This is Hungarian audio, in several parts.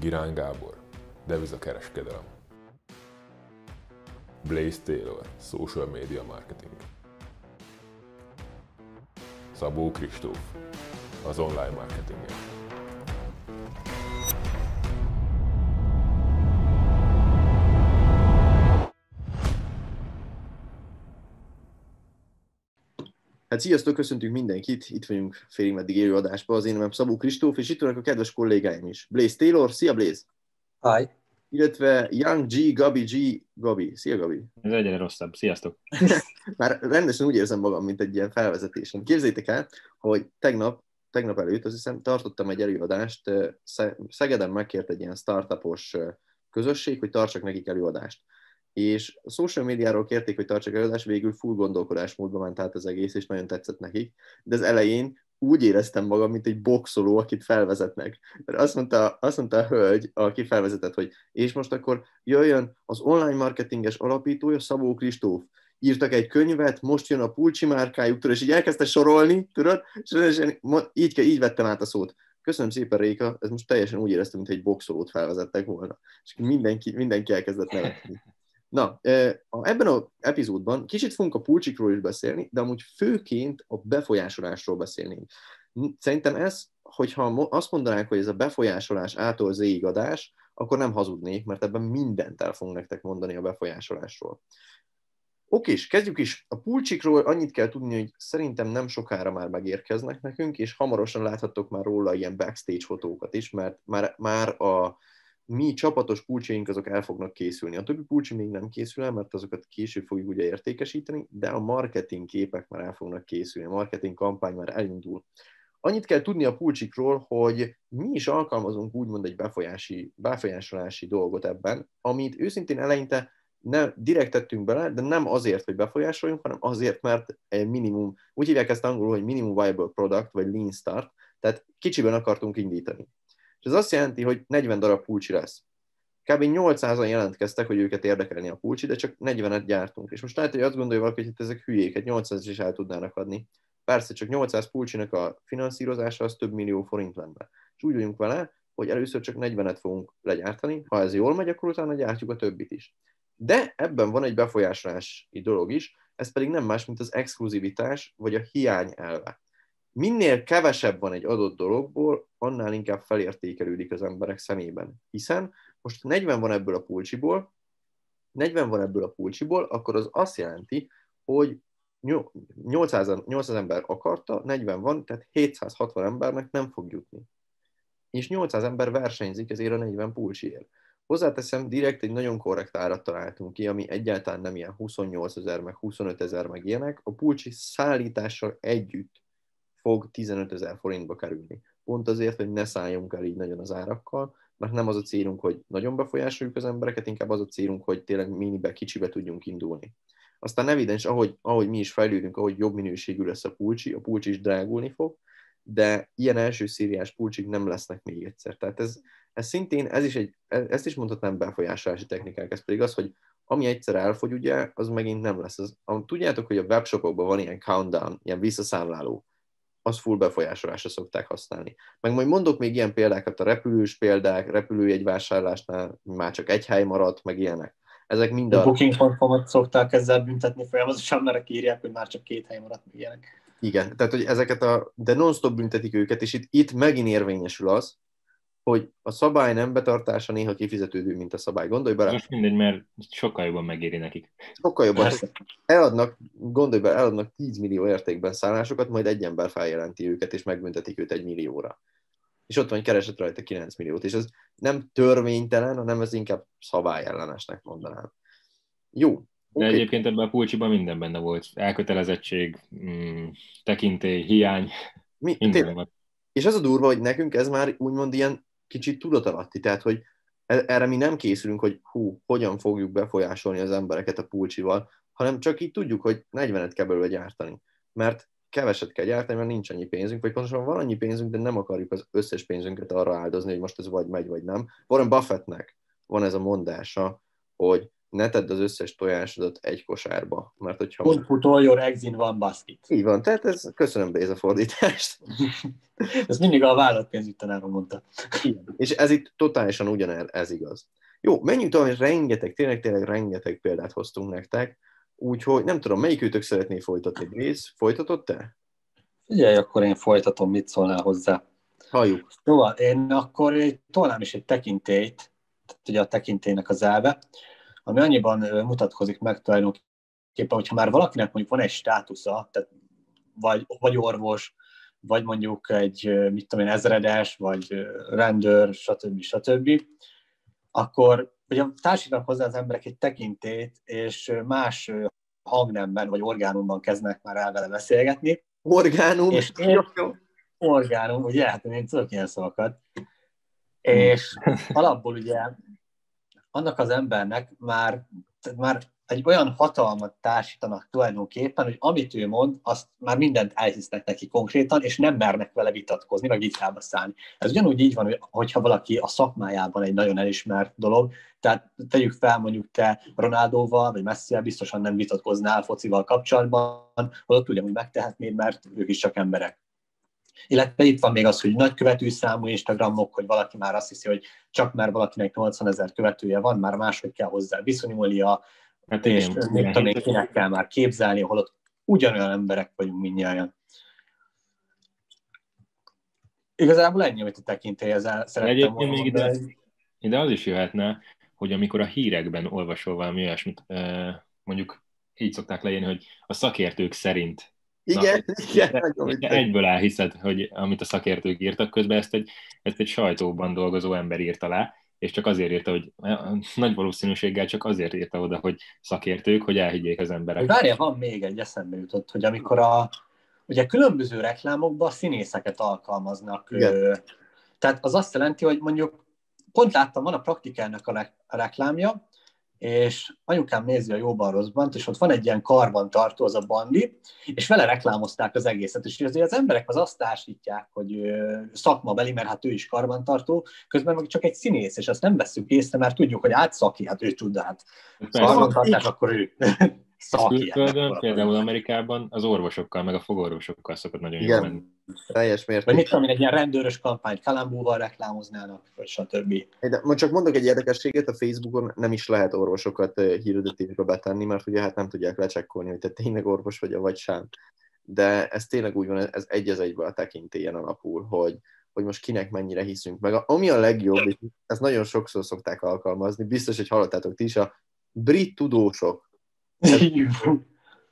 Girán Gábor, devizakereskedelem. Blaze Taylor, social media marketing. Szabó Kristóf, az online marketingért. Hát sziasztok, köszöntünk mindenkit, itt vagyunk félig meddig élő adásban, az én nevem Szabó Kristóf, és itt vannak a kedves kollégáim is. Blaze Taylor, szia Blaze! Hi! Illetve Young G, Gabi G, Gabi. Szia Gabi! Ez egyre rosszabb, sziasztok! Már rendesen úgy érzem magam, mint egy ilyen felvezetésen. Képzeljétek el, hogy tegnap, tegnap előtt, azt hiszem, tartottam egy előadást, Szegeden megkért egy ilyen startupos közösség, hogy tartsak nekik előadást és a social médiáról kérték, hogy tartsak előadást, végül full gondolkodásmódba ment át az egész, és nagyon tetszett nekik. De az elején úgy éreztem magam, mint egy boxoló, akit felvezetnek. Mert azt mondta, azt mondta a hölgy, aki felvezetett, hogy és most akkor jöjjön az online marketinges alapítója, Szabó Kristóf, írtak egy könyvet, most jön a Pulcsi márkájuk, tudod, és így elkezdte sorolni, tudod, és így, így vettem át a szót. Köszönöm szépen, Réka, ez most teljesen úgy éreztem, mint egy boxolót felvezettek volna. És mindenki, mindenki elkezdett nevetni. Na, ebben az epizódban kicsit fogunk a pulcsikról is beszélni, de amúgy főként a befolyásolásról beszélnénk. Szerintem ez, hogyha azt mondanánk, hogy ez a befolyásolás ától zéig akkor nem hazudnék, mert ebben mindent el fogunk nektek mondani a befolyásolásról. Oké, és kezdjük is. A pulcsikról annyit kell tudni, hogy szerintem nem sokára már megérkeznek nekünk, és hamarosan láthattok már róla ilyen backstage fotókat is, mert már, már a mi csapatos pulcsaink azok el fognak készülni. A többi pulcsi még nem készül el, mert azokat később fogjuk ugye értékesíteni, de a marketing képek már el fognak készülni, a marketing kampány már elindul. Annyit kell tudni a pulcsikról, hogy mi is alkalmazunk úgymond egy befolyási, befolyásolási dolgot ebben, amit őszintén eleinte nem direkt tettünk bele, de nem azért, hogy befolyásoljunk, hanem azért, mert minimum, úgy hívják ezt angolul, hogy minimum viable product, vagy lean start, tehát kicsiben akartunk indítani. És ez azt jelenti, hogy 40 darab pulcsi lesz. Kb. 800-an jelentkeztek, hogy őket érdekelni a pulcsi, de csak 40-et gyártunk. És most lehet, hogy azt gondolja valaki, hogy ezek hülyék, egy 800 is el tudnának adni. Persze, csak 800 pulcsinak a finanszírozása az több millió forint lenne. És úgy vagyunk vele, hogy először csak 40-et fogunk legyártani, ha ez jól megy, akkor utána gyártjuk a többit is. De ebben van egy befolyásolási dolog is, ez pedig nem más, mint az exkluzivitás vagy a hiány elve minél kevesebb van egy adott dologból, annál inkább felértékelődik az emberek szemében. Hiszen most 40 van ebből a pulcsiból, 40 van ebből a pulcsiból, akkor az azt jelenti, hogy 800, 800 ember akarta, 40 van, tehát 760 embernek nem fog jutni. És 800 ember versenyzik ezért a 40 pulcsiért. Hozzáteszem, direkt egy nagyon korrekt árat találtunk ki, ami egyáltalán nem ilyen 28 ezer, meg 25 ezer, meg ilyenek. A pulcsi szállítással együtt fog 15 ezer forintba kerülni. Pont azért, hogy ne szálljunk el így nagyon az árakkal, mert nem az a célunk, hogy nagyon befolyásoljuk az embereket, inkább az a célunk, hogy tényleg minibe, kicsibe tudjunk indulni. Aztán evidens, ahogy, ahogy mi is fejlődünk, ahogy jobb minőségű lesz a pulcsi, a pulcsi is drágulni fog, de ilyen első szériás pulcsik nem lesznek még egyszer. Tehát ez, ez szintén, ez is egy, ezt is mondhatnám befolyásolási technikák, ez pedig az, hogy ami egyszer elfogy, ugye, az megint nem lesz. Az, tudjátok, hogy a webshopokban van ilyen countdown, ilyen visszaszámláló az full befolyásolásra szokták használni. Meg majd mondok még ilyen példákat, a repülős példák, repülőjegy vásárlásnál már csak egy hely maradt, meg ilyenek. Ezek mind a... Booking.com-ot szokták ezzel büntetni folyamatosan, mert írják, hogy már csak két hely maradt, meg ilyenek. Igen, tehát hogy ezeket a, de non-stop büntetik őket, és itt, itt megint érvényesül az, hogy a szabály nem betartása néha kifizetődő, mint a szabály. Gondolj bele. Most mindegy, mert sokkal jobban megéri nekik. Sokkal jobban. Eladnak, gondolj bele, eladnak 10 millió értékben szállásokat, majd egy ember feljelenti őket, és megbüntetik őt egy millióra. És ott van keresett rajta 9 milliót, és ez nem törvénytelen, hanem ez inkább szabályellenesnek mondanám. Jó, de okay. egyébként ebben a pulcsiban minden benne volt. Elkötelezettség, mm, tekintély, hiány. Mi, minden És az a durva, hogy nekünk ez már úgymond ilyen kicsit tudatalatti, tehát hogy e- erre mi nem készülünk, hogy hú, hogyan fogjuk befolyásolni az embereket a pulcsival, hanem csak így tudjuk, hogy 40-et kell belőle gyártani. Mert keveset kell gyártani, mert nincs annyi pénzünk, vagy pontosan van annyi pénzünk, de nem akarjuk az összes pénzünket arra áldozni, hogy most ez vagy megy, vagy nem. Warren Buffettnek van ez a mondása, hogy ne tedd az összes tojásodat egy kosárba, mert hogyha... Put, put all your eggs in one basket. Így van, tehát ez, köszönöm Béza fordítást. Ez mindig a vállalatpénzügy tanárom mondta. És ez itt totálisan ugyanez ez igaz. Jó, menjünk tovább, rengeteg, tényleg, tényleg rengeteg példát hoztunk nektek, úgyhogy nem tudom, melyik őtök szeretné folytatni, Béz? Folytatod te? Figyelj, akkor én folytatom, mit szólnál hozzá. Halljuk. Szóval én akkor tolnám is egy tekintélyt, tehát ugye a tekintélynek az elve, ami annyiban mutatkozik meg tulajdonképpen, hogyha már valakinek mondjuk van egy státusza, tehát vagy, vagy orvos, vagy mondjuk egy, mit tudom én, ezredes, vagy rendőr, stb. stb., akkor ugye társítanak hozzá az emberek egy tekintét, és más hangnemben vagy orgánumban kezdnek már el vele beszélgetni. Orgánum? És én, orgánum, ugye, hát én tudok ilyen szavakat. És alapból ugye annak az embernek már, már egy olyan hatalmat társítanak tulajdonképpen, hogy amit ő mond, azt már mindent elhisznek neki konkrétan, és nem mernek vele vitatkozni, vagy vitába szállni. Ez ugyanúgy így van, hogyha valaki a szakmájában egy nagyon elismert dolog, tehát tegyük fel mondjuk te Ronaldóval, vagy Messivel biztosan nem vitatkoznál focival kapcsolatban, holott ugyanúgy megtehetnéd, mert ők is csak emberek. Illetve itt van még az, hogy nagy követő számú Instagramok, hogy valaki már azt hiszi, hogy csak mert valakinek 80 ezer követője van, már máshogy kell hozzá viszonyulnia, hát és még tudom, kinek kell már képzelni, holott ugyanolyan emberek vagyunk mindnyáján. Igazából ennyi, amit a tekintélyhez szerettem Egyébként volna még ide, ide az is jöhetne, hogy amikor a hírekben olvasol valami olyasmit, mondjuk így szokták leírni, hogy a szakértők szerint igen, Na, igen. Egyből elhiszed, hogy amit a szakértők írtak, közben ezt egy, ezt egy sajtóban dolgozó ember írta le, és csak azért írta, hogy nagy valószínűséggel csak azért írta oda, hogy szakértők, hogy elhiggyék az emberek. Várja, van még egy eszembe jutott, hogy amikor a ugye különböző reklámokban színészeket alkalmaznak. Igen. Tehát az azt jelenti, hogy mondjuk pont láttam, van a praktikának a reklámja, és anyukám nézi a jóban rosszban, és ott van egy ilyen karban tartó, az a bandi, és vele reklámozták az egészet, és azért az emberek az azt társítják, hogy szakmabeli, mert hát ő is karbantartó, közben meg csak egy színész, és azt nem veszünk észre, mert tudjuk, hogy átszaki, hát ő tud, hát karbantartás, akkor ő szaki. Például Amerikában az orvosokkal, meg a fogorvosokkal szokott nagyon jól menni. Teljes mértékben. Vagy mit tudom én, egy ilyen rendőrös kampányt kalambúval reklámoznának, vagy stb. De most csak mondok egy érdekességet, a Facebookon nem is lehet orvosokat hirdetésbe betenni, mert ugye hát nem tudják lecsekkolni, hogy te tényleg orvos vagy, vagy sem. De ez tényleg úgy van, ez egy az egyben a tekintélyen alapul, hogy, hogy most kinek mennyire hiszünk meg. Ami a legjobb, ezt nagyon sokszor szokták alkalmazni, biztos, hogy hallottátok ti is, a brit tudósok.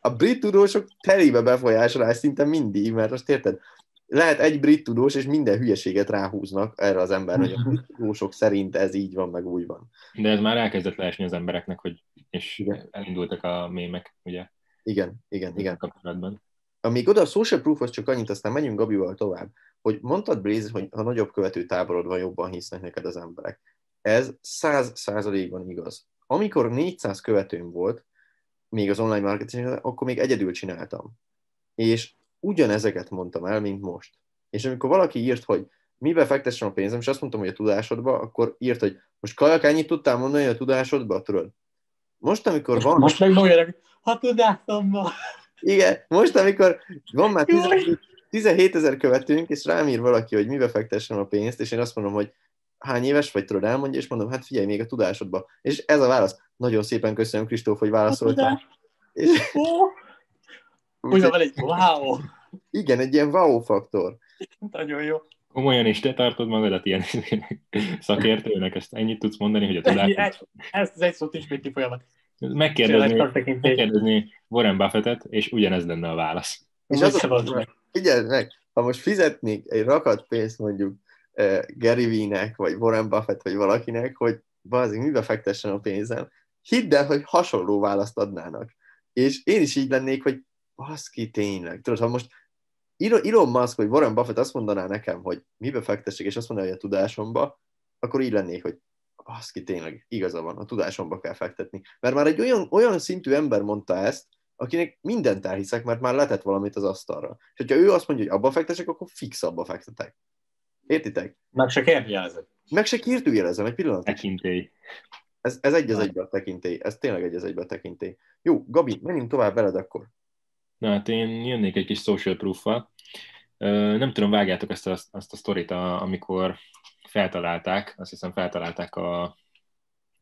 A brit tudósok telébe befolyásolás szinte mindig, mert most érted, lehet egy brit tudós, és minden hülyeséget ráhúznak erre az emberre, hogy a brit tudósok szerint ez így van, meg úgy van. De ez már elkezdett leesni az embereknek, hogy és igen. elindultak a mémek, ugye? Igen, igen, igen. Kapcsolatban. Amíg oda a social proofhoz csak annyit, aztán megyünk Gabival tovább, hogy mondtad, Blaze, hogy ha nagyobb követő táborod van, jobban hisznek neked az emberek. Ez száz százalékban igaz. Amikor 400 követőm volt, még az online marketing, akkor még egyedül csináltam. És ugyanezeket mondtam el, mint most. És amikor valaki írt, hogy mibe fektessem a pénzem, és azt mondtam, hogy a tudásodba, akkor írt, hogy most kajak, ennyit tudtál mondani a tudásodba, tudod? Most, amikor van... Most meg mondják, ha tudásomba. Igen, most, amikor van már 17 ezer követőnk, és rám ír valaki, hogy mibe fektessem a pénzt, és én azt mondom, hogy hány éves vagy, tudod, elmondja, és mondom, hát figyelj még a tudásodba. És ez a válasz. Nagyon szépen köszönöm, Kristóf, hogy válaszoltál. És... Úgy van egy wow! Igen, egy ilyen wow faktor. Nagyon jó. Komolyan is te tartod magadat ilyen szakértőnek, ezt ennyit tudsz mondani, hogy a tudás... Ez egy szót ismétli folyamat. Megkérdezni, megkérdezni Warren Buffettet, és ugyanez lenne a válasz. És az, figyelj meg, ha most fizetnék egy rakat pénzt mondjuk Gary Vee-nek, vagy Warren Buffett, vagy valakinek, hogy bazzik, mibe fektessen a pénzem, hidd el, hogy hasonló választ adnának. És én is így lennék, hogy baszki, tényleg. Tudod, ha most Elon Musk vagy Warren Buffett azt mondaná nekem, hogy mibe fektessek, és azt mondaná, hogy a tudásomba, akkor így lennék, hogy baszki, tényleg igaza van, a tudásomba kell fektetni. Mert már egy olyan, olyan szintű ember mondta ezt, akinek mindent elhiszek, mert már letett valamit az asztalra. És hogyha ő azt mondja, hogy abba fektesek, akkor fix abba fektetek. Értitek? Meg se kérdőjelezem. Meg se kérdőjelezem, egy pillanat. Tekintély. Ez, ez egy az egybe a tekintély, ez tényleg egy az egybe a tekintély. Jó, Gabi, menjünk tovább veled akkor. Na hát én jönnék egy kis social proof-val. Nem tudom, vágjátok ezt a, azt a sztorit, amikor feltalálták, azt hiszem feltalálták a,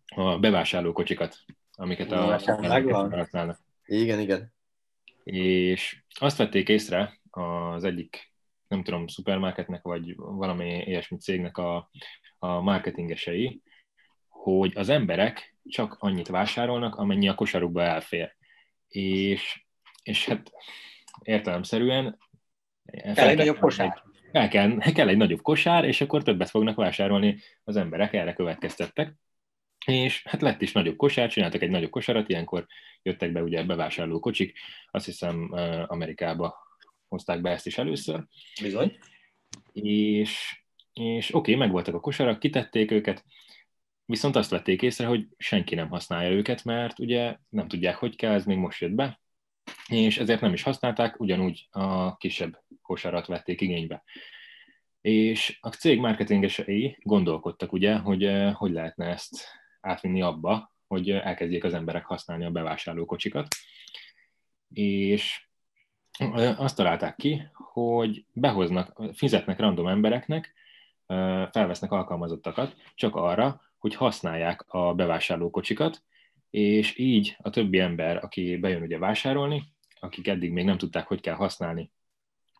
a bevásárlókocsikat, amiket a használnak. Igen, igen. És azt vették észre az egyik, nem tudom, szupermarketnek, vagy valami ilyesmi cégnek a, a marketingesei, hogy az emberek csak annyit vásárolnak, amennyi a kosarukba elfér. És, és hát értelemszerűen kell egy nagyobb kosár. El kell, kell egy nagyobb kosár, és akkor többet fognak vásárolni az emberek, erre következtettek. És hát lett is nagyobb kosár, csináltak egy nagyobb kosarat, ilyenkor jöttek be ugye bevásárló kocsik, azt hiszem Amerikába hozták be ezt is először. Bizony. És, és oké, okay, megvoltak a kosarak, kitették őket, viszont azt vették észre, hogy senki nem használja őket, mert ugye nem tudják, hogy kell, ez még most jött be, és ezért nem is használták, ugyanúgy a kisebb kosarat vették igénybe. És a cég marketingesei gondolkodtak ugye, hogy hogy lehetne ezt átvinni abba, hogy elkezdjék az emberek használni a bevásárlókocsikat. És azt találták ki, hogy behoznak, fizetnek random embereknek, felvesznek alkalmazottakat csak arra, hogy használják a bevásárlókocsikat, és így a többi ember, aki bejön ugye vásárolni, akik eddig még nem tudták, hogy kell használni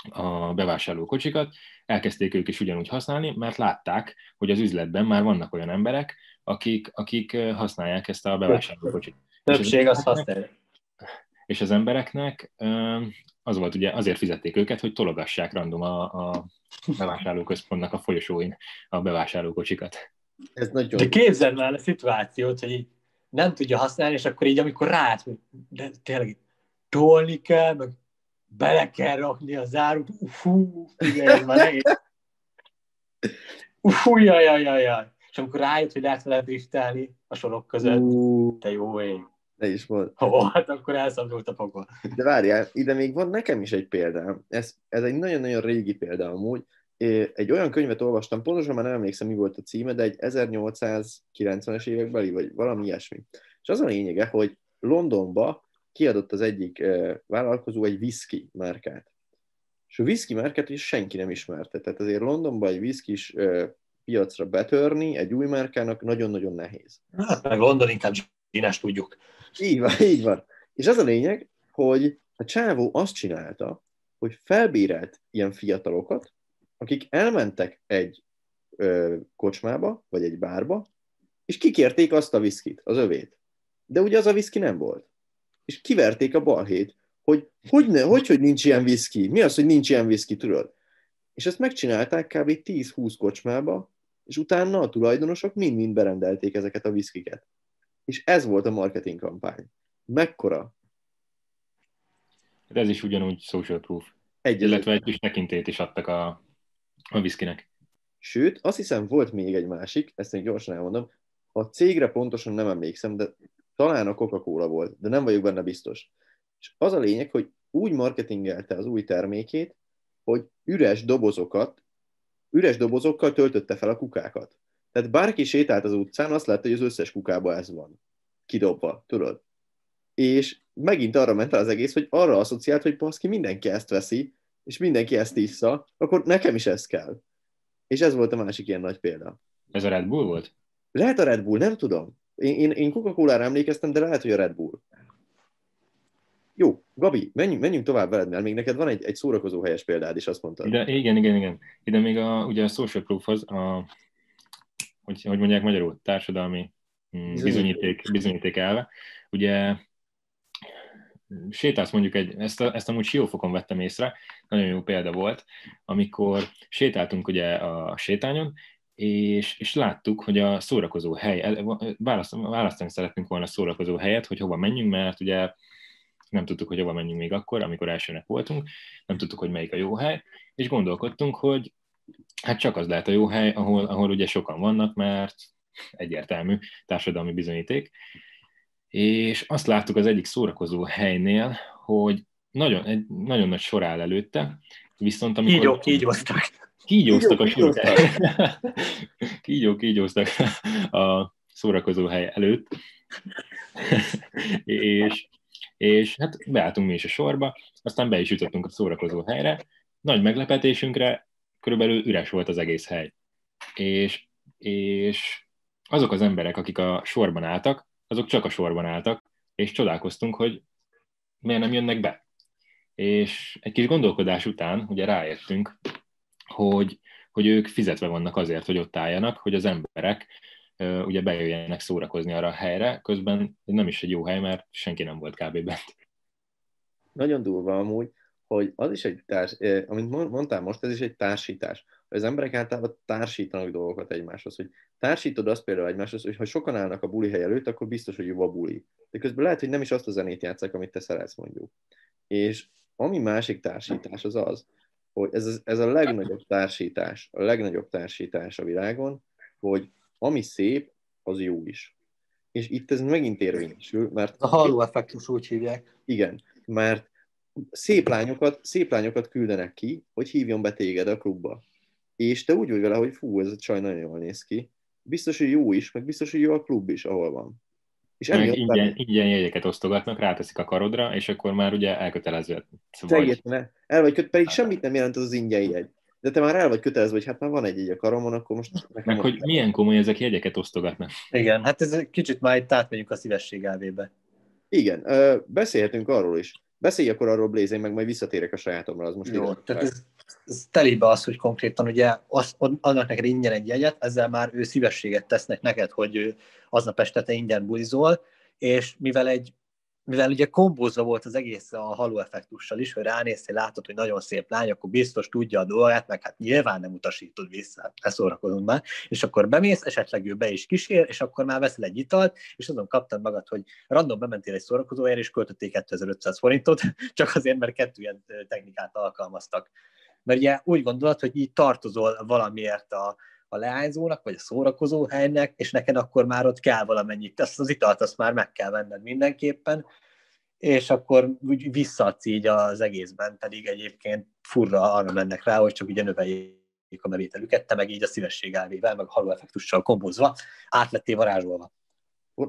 a bevásárló kocsikat, elkezdték ők is ugyanúgy használni, mert látták, hogy az üzletben már vannak olyan emberek, akik, akik használják ezt a bevásárló kocsit. Többség az használja. És az embereknek az volt ugye, azért fizették őket, hogy tologassák random a, a bevásárlóközpontnak a folyosóin a bevásárlókocsikat. Ez nagyon... De képzeld már a szituációt, hogy így nem tudja használni, és akkor így, amikor rád, hogy de tényleg tolni kell, meg bele kell rakni a zárut, fú, igen, ez már nehéz. Fú, jaj, jaj, jaj, jaj. És amikor rájött, hogy lehet vele driftelni a sorok között, uh, te jó ég. Ne is volt. Ó, hát akkor elszabdult a pokol. De várjál, ide még van nekem is egy példám. Ez, ez egy nagyon-nagyon régi példa amúgy. Egy olyan könyvet olvastam, pontosan már nem emlékszem, mi volt a címe, de egy 1890-es évekbeli, vagy valami ilyesmi. És az a lényege, hogy Londonba kiadott az egyik vállalkozó egy whisky márkát. És a whisky márkát is senki nem ismerte. Tehát azért Londonban egy whisky piacra betörni egy új márkának nagyon-nagyon nehéz. Hát meg London inkább zsinás tudjuk. Így van, így van. És az a lényeg, hogy a csávó azt csinálta, hogy felbérelt ilyen fiatalokat, akik elmentek egy ö, kocsmába, vagy egy bárba, és kikérték azt a viszkit, az övét. De ugye az a viszki nem volt és kiverték a balhét, hogy hogy, ne, hogy, hogy nincs ilyen viszki, mi az, hogy nincs ilyen viszki, tudod? És ezt megcsinálták kb. 10-20 kocsmába, és utána a tulajdonosok mind-mind berendelték ezeket a viszkiket. És ez volt a marketing kampány. Mekkora? De ez is ugyanúgy social proof. Egy Illetve egy kis tekintét is adtak a, a viszkinek. Sőt, azt hiszem volt még egy másik, ezt még gyorsan elmondom, a cégre pontosan nem emlékszem, de talán a Coca-Cola volt, de nem vagyok benne biztos. És az a lényeg, hogy úgy marketingelte az új termékét, hogy üres dobozokat, üres dobozokkal töltötte fel a kukákat. Tehát bárki sétált az utcán, azt látta, hogy az összes kukába ez van. Kidobva, tudod? És megint arra ment el az egész, hogy arra asszociált, hogy baszki, mindenki ezt veszi, és mindenki ezt issza, akkor nekem is ez kell. És ez volt a másik ilyen nagy példa. Ez a Red Bull volt? Lehet a Red Bull, nem tudom. Én, én, én Coca-Cola-ra emlékeztem, de lehet, hogy a Red Bull. Jó, Gabi, menjünk, menjünk tovább veled, mert még neked van egy, egy szórakozó helyes példád is, azt mondtad. Ide, igen, igen, igen. Ide még a, ugye a social proofhoz, a, hogy, hogy mondják magyarul, társadalmi mm, bizonyíték, bizonyíték elve. Ugye sétálsz mondjuk egy, ezt, a, ezt amúgy siófokon vettem észre, nagyon jó példa volt, amikor sétáltunk ugye a sétányon, és, és láttuk, hogy a szórakozó hely, választani, választani szeretnénk volna a szórakozó helyet, hogy hova menjünk, mert ugye nem tudtuk, hogy hova menjünk még akkor, amikor elsőnek voltunk, nem tudtuk, hogy melyik a jó hely, és gondolkodtunk, hogy hát csak az lehet a jó hely, ahol, ahol ugye sokan vannak, mert egyértelmű társadalmi bizonyíték. És azt láttuk az egyik szórakozó helynél, hogy nagyon, egy, nagyon nagy sor áll előtte, viszont amikor... Így, így hozták kígyóztak a sültek. Kígyó, kígyóztak a, szórakozó hely előtt, és, és hát beálltunk mi is a sorba, aztán be is jutottunk a szórakozó helyre, nagy meglepetésünkre körülbelül üres volt az egész hely. És, és azok az emberek, akik a sorban álltak, azok csak a sorban álltak, és csodálkoztunk, hogy miért nem jönnek be. És egy kis gondolkodás után ugye rájöttünk, hogy, hogy ők fizetve vannak azért, hogy ott álljanak, hogy az emberek uh, ugye bejöjjenek szórakozni arra a helyre, közben nem is egy jó hely, mert senki nem volt kb. bent. Nagyon durva amúgy, hogy az is egy társ, eh, amit mondtál most, ez is egy társítás. Az emberek általában társítanak dolgokat egymáshoz, hogy társítod azt például egymáshoz, hogy ha sokan állnak a buli hely előtt, akkor biztos, hogy jó a buli. De közben lehet, hogy nem is azt a zenét játszák, amit te szeretsz mondjuk. És ami másik társítás az az, hogy ez, ez a legnagyobb társítás, a legnagyobb társítás a világon, hogy ami szép, az jó is. És itt ez megint érvényesül, mert... A halló effektus úgy hívják. Igen, mert szép lányokat, szép lányokat küldenek ki, hogy hívjon be téged a klubba. És te úgy vagy vele, hogy fú, ez a csaj nagyon jól néz ki. Biztos, hogy jó is, meg biztos, hogy jó a klub is, ahol van. És meg ingyen, ingyen jegyeket osztogatnak, ráteszik a karodra, és akkor már ugye elkötelező. Vagy... El vagy köt, pedig semmit nem jelent az az ingyen jegy. De te már el vagy kötelezve, hogy hát már van egy egy a karomon, akkor most... Meg hogy milyen komoly ezek jegyeket osztogatnak. Igen, hát ez kicsit már itt átmegyünk a szívesség elvébe. Igen, beszélhetünk arról is. Beszélj akkor arról, Blaze, meg majd visszatérek a sajátomra, az most Jó, tehát ez, ez telébe az, hogy konkrétan ugye az, annak neked ingyen egy jegyet, ezzel már ő szívességet tesznek neked, hogy aznap este te ingyen bulizol, és mivel egy mivel ugye kombózva volt az egész a haló effektussal is, hogy ránéztél, látod, hogy nagyon szép lány, akkor biztos tudja a dolgát, meg hát nyilván nem utasítod vissza, ne szórakozunk már, és akkor bemész, esetleg ő be is kísér, és akkor már veszel egy italt, és azon kaptad magad, hogy random bementél egy szórakozóért, és költöttél 2500 forintot, csak azért, mert kettő ilyen technikát alkalmaztak. Mert ugye úgy gondolod, hogy így tartozol valamiért a, a leányzónak, vagy a szórakozó helynek, és neked akkor már ott kell valamennyit. Azt az italt azt már meg kell venned mindenképpen, és akkor úgy visszadsz így az egészben, pedig egyébként furra arra mennek rá, hogy csak ugye növeljék a bevételüket, te meg így a szívesség elvével, meg a haló effektussal kombozva, átlettél varázsolva.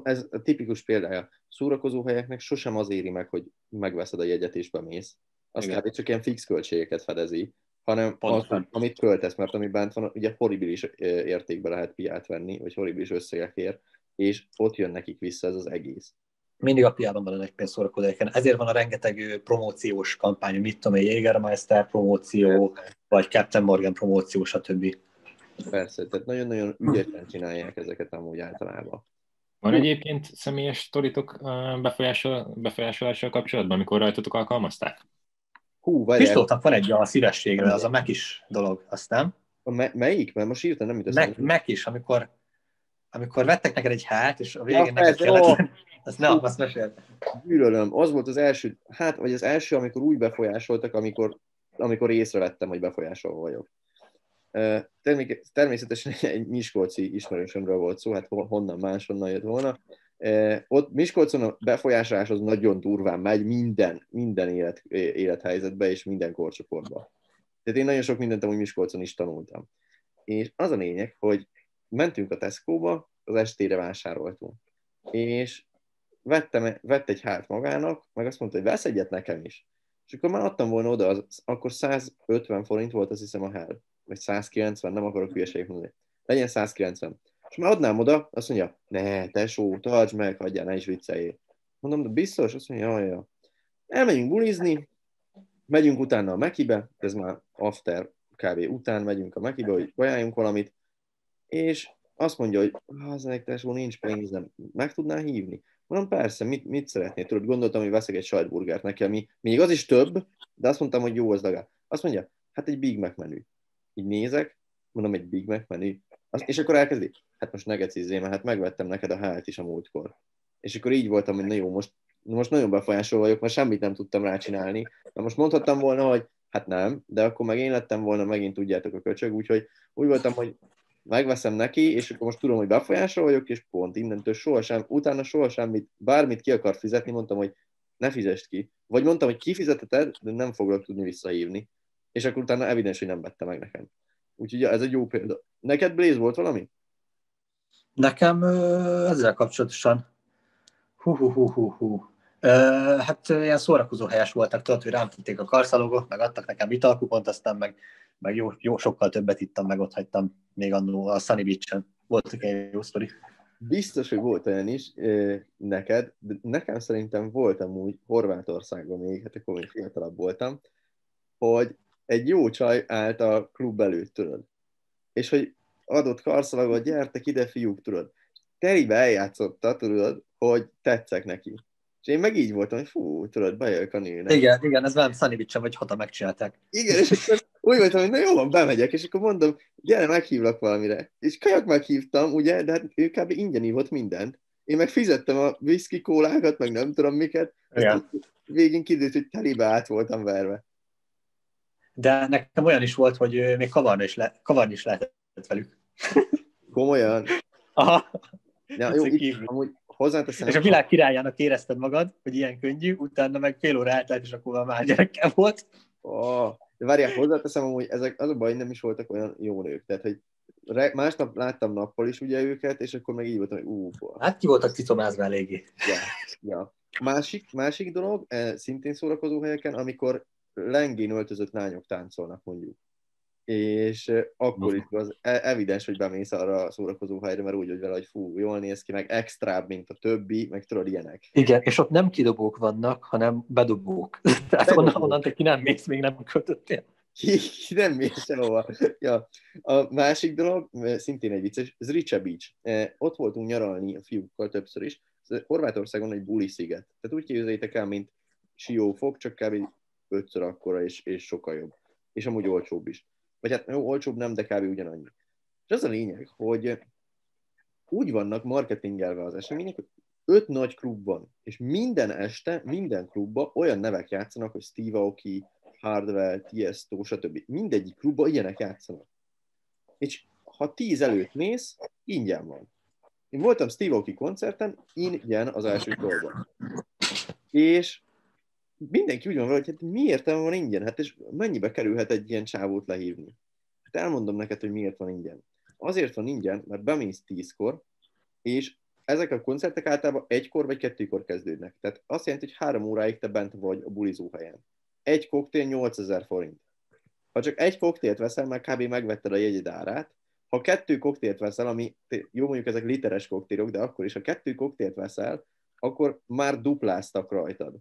Ez a tipikus példája. Szórakozó helyeknek sosem az éri meg, hogy megveszed a jegyet és bemész. Azt kb. csak ilyen fix költségeket fedezi, hanem az, amit költesz, mert ami bent van, ugye horribilis értékbe lehet piát venni, vagy horribilis összegekért, és ott jön nekik vissza ez az egész. Mindig a piában van egy pénzszórakozóken. Ezért van a rengeteg promóciós kampány, mit tudom, Jägermeister promóció, vagy Captain Morgan promóció, stb. Persze, tehát nagyon-nagyon ügyesen csinálják ezeket amúgy általában. Van egyébként személyes sztoritok befolyásol, befolyásolással kapcsolatban, amikor rajtatok alkalmazták? Hú, Pistoltak van egy a szívességre, az a meg is dolog, azt nem? A me- melyik? Mert most írtam, nem jut meg is, amikor, amikor vettek neked egy hát, és a végén ja, neked kellett... Ó. Azt nem, azt mesél. Gyűlölöm. Az volt az első, hát, vagy az első, amikor úgy befolyásoltak, amikor, amikor észrevettem, hogy befolyásolva vagyok. Természetesen egy Miskolci ismerősömről volt szó, hát honnan máshonnan jött volna. Ott Miskolcon a befolyásolás az nagyon durván megy minden, minden élet, élethelyzetbe és minden korcsoportba. Tehát én nagyon sok mindent amúgy Miskolcon is tanultam. És az a lényeg, hogy mentünk a Tesco-ba, az estére vásároltunk. És vettem, vett egy hát magának, meg azt mondta, hogy vesz egyet nekem is. És akkor már adtam volna oda, az, akkor 150 forint volt, azt hiszem a hell. Vagy 190, nem akarok hülyeséget mondani. Legyen 190. És már adnám oda, azt mondja, ne, tesó, tartsd meg, hagyjál, ne is vicceljél. Mondom, de biztos? Azt mondja, jaj, jaj. Elmegyünk bulizni, megyünk utána a Mekibe, ez már after kb. után megyünk a Mekibe, hogy ajánljunk valamit, és azt mondja, hogy az tesó, nincs pénzem, meg tudná hívni? Mondom, persze, mit, mit szeretnél? Tudod, gondoltam, hogy veszek egy sajtburgert neki, ami még az is több, de azt mondtam, hogy jó az legalább. Azt mondja, hát egy Big Mac menü. Így nézek, mondom, egy Big Mac menü. Azt, és akkor elkezdi, hát most ne gecizzé, mert hát megvettem neked a hát is a múltkor. És akkor így voltam, hogy na jó, most, most nagyon befolyásol vagyok, mert semmit nem tudtam rácsinálni. Na most mondhattam volna, hogy hát nem, de akkor meg én lettem volna, megint tudjátok a köcsög, úgyhogy úgy voltam, hogy megveszem neki, és akkor most tudom, hogy befolyásol vagyok, és pont innentől sohasem, utána sohasem, mit, bármit ki akar fizetni, mondtam, hogy ne fizest ki. Vagy mondtam, hogy kifizeteted, de nem foglak tudni visszahívni. És akkor utána evidens, hogy nem vette meg nekem. Úgyhogy ez egy jó példa. Neked Blaze volt valami? Nekem ezzel kapcsolatosan hú, hú, hú, hú, hú. Ö, hát ilyen szórakozó helyes voltak, tudod, hogy rám tették a karszalogok, meg adtak nekem italkupont, aztán meg, meg jó, jó, sokkal többet ittam, meg ott hagytam még annó a Sunny Beach-en. Voltak egy jó sztori. Biztos, hogy volt olyan is ö, neked, de nekem szerintem volt amúgy Horvátországban még, hát akkor még fiatalabb voltam, hogy egy jó csaj állt a klub előtt, tudod. És hogy adott karszalagot, gyertek ide, fiúk, tudod. Teribe eljátszotta, tudod, hogy tetszek neki. És én meg így voltam, hogy fú, tudod, bejövök a nőnek. Igen, igen, ez velem Sunny Beach-en vagy hata megcsinálták. Igen, és akkor úgy voltam, hogy na jó van, bemegyek, és akkor mondom, gyere, meghívlak valamire. És kajak meghívtam, ugye, de hát ő kb. ingyen ívott mindent. Én meg fizettem a whisky kólákat, meg nem tudom miket. Igen. Végén kiderült, hogy telibe át voltam verve. De nekem olyan is volt, hogy még kavarni is, le, kavarni is lehetett velük. Komolyan. Aha. Ja, jó, itt, amúgy hozzáteszem, És a világ királyának érezted magad, hogy ilyen könnyű, utána meg fél óra eltelt, és akkor már gyerekkel volt. Oh, de várjál, hozzáteszem, hogy ezek az a baj, nem is voltak olyan jó nők. Tehát, hogy re- másnap láttam nappal is ugye őket, és akkor meg így voltam, hogy ú. Hát ki voltak cicomázva eléggé. ja, ja. Másik, másik dolog, eh, szintén szórakozó helyeken, amikor lengén öltözött lányok táncolnak mondjuk. És akkor is az e- evidens, hogy bemész arra a szórakozó helyre, mert úgy, hogy vele, hogy fú, jól néz ki, meg extrább, mint a többi, meg tudod, ilyenek. Igen, és ott nem kidobók vannak, hanem bedobók. Tehát onnan, onnan te ki nem mész, még nem ki nem mész sehova. Ja. A másik dolog, szintén egy vicces, Zrice Beach. Ott voltunk nyaralni a fiúkkal többször is. Horvátországon egy buli sziget. Tehát úgy képzeljétek el, mint Siófok, csak kb. ötször akkora és, és sokkal jobb. És amúgy olcsóbb is. Vagy hát jó, olcsóbb nem, de kb. ugyanannyi. És az a lényeg, hogy úgy vannak marketingelve az események, hogy öt nagy klub van, és minden este, minden klubba olyan nevek játszanak, hogy Steve Aoki, Hardwell, Tiesto, stb. Mindegyik klubba ilyenek játszanak. És ha tíz előtt mész, ingyen van. Én voltam Steve Aoki koncerten, ingyen az első sorban. És mindenki úgy van hogy hát mi értelme van ingyen? Hát és mennyibe kerülhet egy ilyen csávót lehívni? Hát elmondom neked, hogy miért van ingyen. Azért van ingyen, mert bemész tízkor, és ezek a koncertek általában egykor vagy kettőkor kezdődnek. Tehát azt jelenti, hogy három óráig te bent vagy a bulizó helyen. Egy koktél 8000 forint. Ha csak egy koktélt veszel, már kb. megvetted a jegyed árát. Ha kettő koktélt veszel, ami jó mondjuk ezek literes koktélok, de akkor is, ha kettő koktélt veszel, akkor már dupláztak rajtad.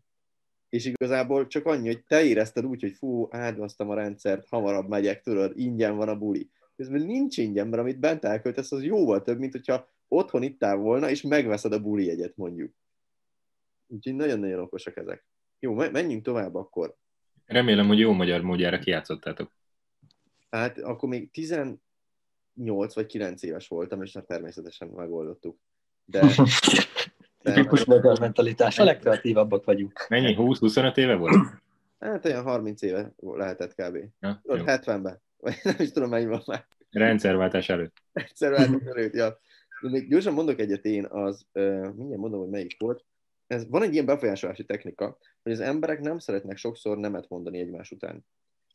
És igazából csak annyi, hogy te érezted úgy, hogy fú, áldoztam a rendszert, hamarabb megyek, tudod, ingyen van a buli. Közben nincs ingyen, mert amit bent elköltesz, az jóval több, mint hogyha otthon ittál volna, és megveszed a buli jegyet, mondjuk. Úgyhogy nagyon-nagyon okosak ezek. Jó, me- menjünk tovább akkor. Remélem, hogy jó magyar módjára kijátszottátok. Hát akkor még 18 vagy 9 éves voltam, és hát természetesen megoldottuk. De Tipikus magyar mentalitás. A legkreatívabbak vagyunk. Mennyi? 20-25 éve volt? hát olyan 30 éve lehetett kb. Ja, Tudod, jó. 70-ben. Vagy nem is tudom, mennyi van már. Rendszerváltás előtt. Lehetett előtt, ja. De még gyorsan mondok egyet én, az, uh, mindjárt mondom, hogy melyik volt. Ez, van egy ilyen befolyásolási technika, hogy az emberek nem szeretnek sokszor nemet mondani egymás után.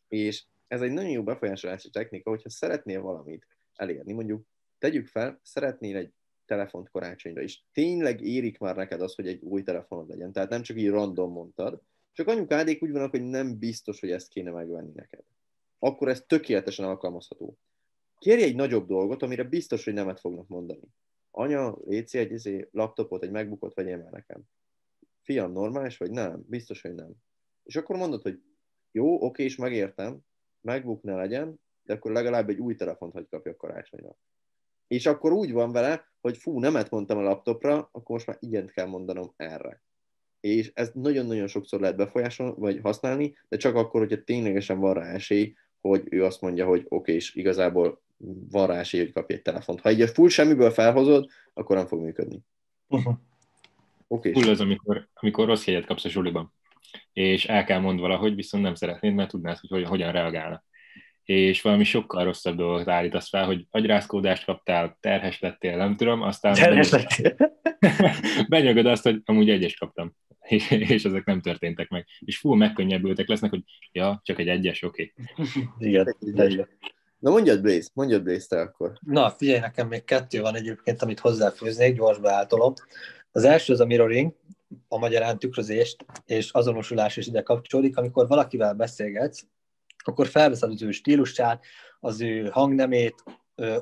És ez egy nagyon jó befolyásolási technika, hogyha szeretnél valamit elérni, mondjuk tegyük fel, szeretnél egy telefont karácsonyra, és tényleg érik már neked az, hogy egy új telefonod legyen. Tehát nem csak így random mondtad, csak anyukádék úgy vannak, hogy nem biztos, hogy ezt kéne megvenni neked. Akkor ez tökéletesen alkalmazható. Kérj egy nagyobb dolgot, amire biztos, hogy nemet fognak mondani. Anya, léci egy izé, laptopot, egy megbukot vegyél már nekem. Fiam, normális vagy? Nem. Biztos, hogy nem. És akkor mondod, hogy jó, oké, és megértem, megbuk ne legyen, de akkor legalább egy új telefont hagy kapjak karácsonyra. És akkor úgy van vele, hogy fú, nemet mondtam a laptopra, akkor most már igent kell mondanom erre. És ezt nagyon-nagyon sokszor lehet befolyásolni, vagy használni, de csak akkor, hogyha ténylegesen van rá esély, hogy ő azt mondja, hogy oké, és igazából van rá esély, hogy kapj egy telefont. Ha így a full semmiből felhozod, akkor nem fog működni. Uh-huh. Oké, Full az, amikor, amikor rossz jegyet kapsz a suliban, és el kell mond valahogy, viszont nem szeretnéd, mert tudnád, hogy hogyan, hogyan reagálnak. És valami sokkal rosszabb dolgot állítasz fel, hogy agyrázkódást kaptál, terhes lettél, nem tudom, aztán Terhes lettél. benyögöd azt, hogy amúgy egyes kaptam, és, és ezek nem történtek meg. És full megkönnyebbültek lesznek, hogy ja, csak egy egyes, oké. Okay. Igen, igen. Na mondjad Blaze, mondjad Blaze te akkor. Na, figyelj, nekem még kettő van egyébként, amit hozzáfűznék, gyors beáltolom. Az első az a mirroring, a magyarán tükrözést és azonosulás is ide kapcsolódik, amikor valakivel beszélgetsz, akkor felveszed az ő stílusát, az ő hangnemét,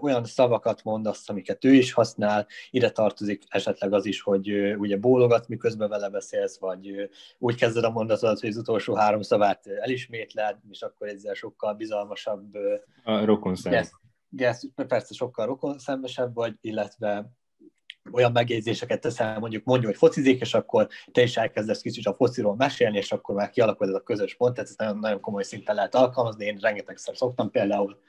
olyan szavakat mondasz, amiket ő is használ, ide tartozik esetleg az is, hogy ugye bólogat, miközben vele beszélsz, vagy úgy kezded a mondatodat, hogy az utolsó három szavát elismétled, és akkor ezzel sokkal bizalmasabb A rokon szem. Yes, yes, persze sokkal rokon szembesebb vagy, illetve olyan megjegyzéseket teszel, mondjuk mondja, hogy focizik, és akkor te is elkezdesz kicsit a fociról mesélni, és akkor már kialakul ez a közös pont, tehát ezt nagyon, nagyon komoly szinten lehet alkalmazni, én rengetegszer szoktam például.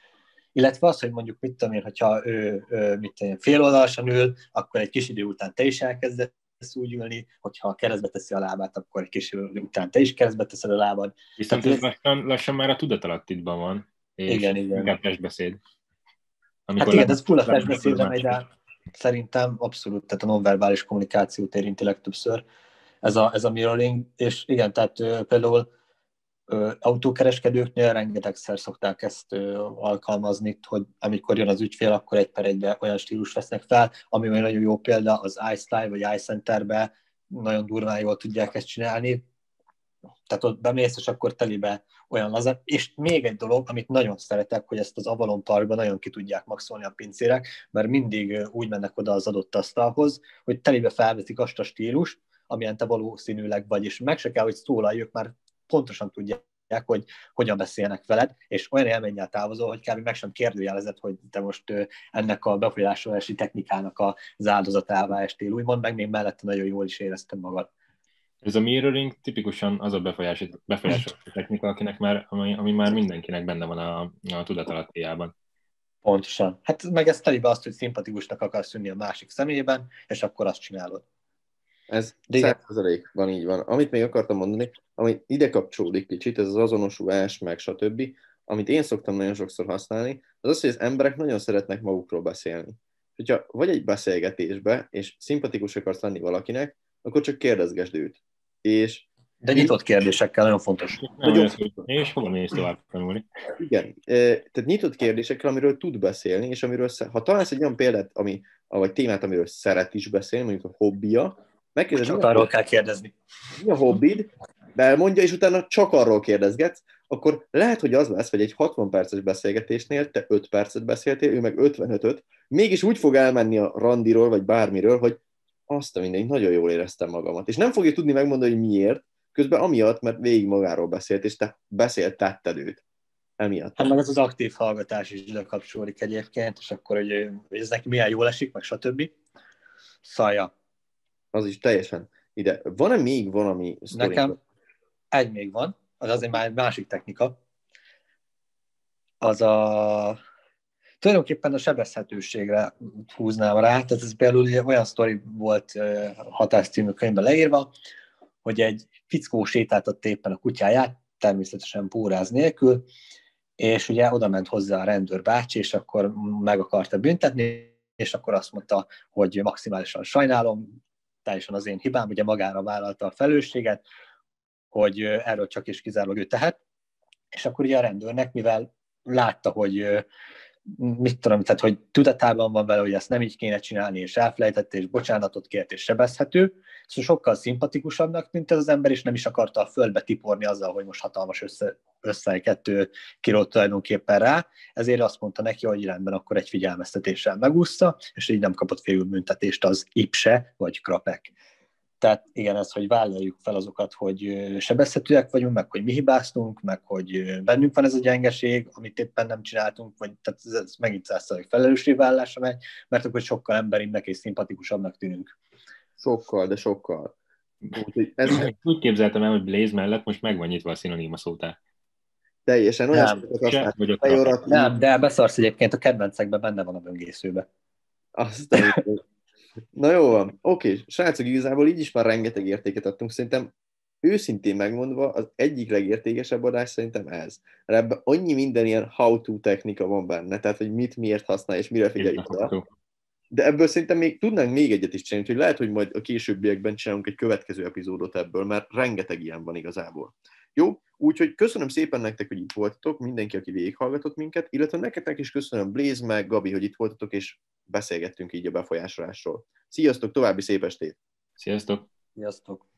Illetve az, hogy mondjuk mit tudom én, hogyha ő, ő mit tudom én, fél oldalasan ül, akkor egy kis idő után te is elkezdesz úgy ülni, hogyha keresztbe teszi a lábát, akkor egy kis idő után te is keresztbe teszed a lábad. Viszont Tehát ez lassan, lassan már a tudatalattidban van. És Igen, igen. Inkább testbeszéd. Hát igen, ez full a amikor- testbeszédre megy rá. Szerintem abszolút, tehát a nonverbális kommunikációt érinti legtöbbször ez a, ez a mirroring, és igen, tehát például autókereskedőknél rengetegszer szokták ezt alkalmazni, hogy amikor jön az ügyfél, akkor egy per egybe olyan stílus vesznek fel, ami olyan nagyon jó példa, az iStyle vagy iCenterbe nagyon durván jól tudják ezt csinálni, tehát ott bemész, és akkor telibe olyan lazán. És még egy dolog, amit nagyon szeretek, hogy ezt az Avalon Parkban nagyon ki tudják maxolni a pincérek, mert mindig úgy mennek oda az adott asztalhoz, hogy telibe felveszik azt a stílus, amilyen te valószínűleg vagy, és meg se kell, hogy szólalj, már pontosan tudják, hogy hogyan beszélnek veled, és olyan élménnyel távozol, hogy kb. meg sem kérdőjelezed, hogy te most ennek a befolyásolási technikának az áldozatává estél, úgymond, meg még mellette nagyon jól is érezted magad. Ez a mirroring tipikusan az a befolyási, befolyásos technika, akinek már, ami, ami már mindenkinek benne van a, a tudatalattiában. Pontosan. Hát meg ez telibe azt, hogy szimpatikusnak akarsz tűnni a másik személyében, és akkor azt csinálod. Ez De. 100% van így van. Amit még akartam mondani, ami ide kapcsolódik kicsit, ez az azonosulás, meg stb., amit én szoktam nagyon sokszor használni, az az, hogy az emberek nagyon szeretnek magukról beszélni. Hogyha vagy egy beszélgetésbe, és szimpatikus akarsz lenni valakinek, akkor csak kérdezgesd őt. És De nyitott kérdésekkel nagyon fontos. Nagyon- hogy- és hova mész tovább tanulni? Igen, eh, tehát nyitott kérdésekkel, amiről tud beszélni, és amiről, ha találsz egy olyan példát, ami, vagy témát, amiről szeret is beszélni, mondjuk a hobbija, megkérdezed, Csak mi a, arról kell kérdezni. mi a hobbid, belmondja, és utána csak arról kérdezgetsz, akkor lehet, hogy az lesz, hogy egy 60 perces beszélgetésnél te 5 percet beszéltél, ő meg 55-öt, mégis úgy fog elmenni a randiról, vagy bármiről, hogy azt a mindenit, nagyon jól éreztem magamat. És nem fogja tudni megmondani, hogy miért, közben amiatt, mert végig magáról beszélt, és te beszélt, tetted őt. Emiatt. Hát meg az az aktív hallgatás is ide kapcsolódik egyébként, és akkor, hogy, ez neki milyen jól esik, meg stb. Szaja. Az is teljesen ide. Van-e még valami sztorink? Nekem egy még van, az azért már egy másik technika. Az a tulajdonképpen a sebezhetőségre húznám rá. Tehát ez például olyan sztori volt Hatás című könyvben leírva, hogy egy fickó sétáltatta éppen a kutyáját, természetesen póráz nélkül, és ugye oda ment hozzá a rendőr bácsi, és akkor meg akarta büntetni, és akkor azt mondta, hogy maximálisan sajnálom, teljesen az én hibám, ugye magára vállalta a felelősséget, hogy erről csak és kizárólag ő tehet, és akkor ugye a rendőrnek, mivel látta, hogy mit tudom, tehát hogy tudatában van vele, hogy ezt nem így kéne csinálni, és elfelejtette, és bocsánatot kért, és sebezhető, szóval sokkal szimpatikusabbnak tűnt ez az ember, és nem is akarta a földbe tiporni azzal, hogy most hatalmas össze, össze kettő kilót tulajdonképpen rá, ezért azt mondta neki, hogy rendben, akkor egy figyelmeztetéssel megúszta, és így nem kapott félül büntetést az IPSE vagy krapek. Tehát igen, ez, hogy vállaljuk fel azokat, hogy sebezhetőek vagyunk, meg hogy mi hibáztunk, meg hogy bennünk van ez a gyengeség, amit éppen nem csináltunk, vagy tehát ez, ez megint százszerűen felelősségvállalásra megy, mert akkor sokkal emberibbnek és szimpatikusabbnak tűnünk. Sokkal, de sokkal. Ez Úgy képzeltem el, hogy Blaze mellett most meg van nyitva a szinoníma szótár. teljesen olyan Nem, sokat Se, használ. vagy ott Pejoratív, Nem, de beszarsz egyébként, a kedvencekben benne van a böngészőbe. Azt. Na jó van, oké, srácok, igazából így is már rengeteg értéket adtunk, szerintem őszintén megmondva az egyik legértékesebb adás szerintem ez. Mert ebben annyi minden ilyen how-to technika van benne, tehát hogy mit miért használ és mire figyelj oda. De ebből szerintem még tudnánk még egyet is csinálni, hogy lehet, hogy majd a későbbiekben csinálunk egy következő epizódot ebből, mert rengeteg ilyen van igazából. Jó? Úgyhogy köszönöm szépen nektek, hogy itt voltatok, mindenki, aki végighallgatott minket, illetve nektek is köszönöm, Blaze meg Gabi, hogy itt voltatok, és beszélgettünk így a befolyásolásról. Sziasztok, további szép estét! Sziasztok! Sziasztok!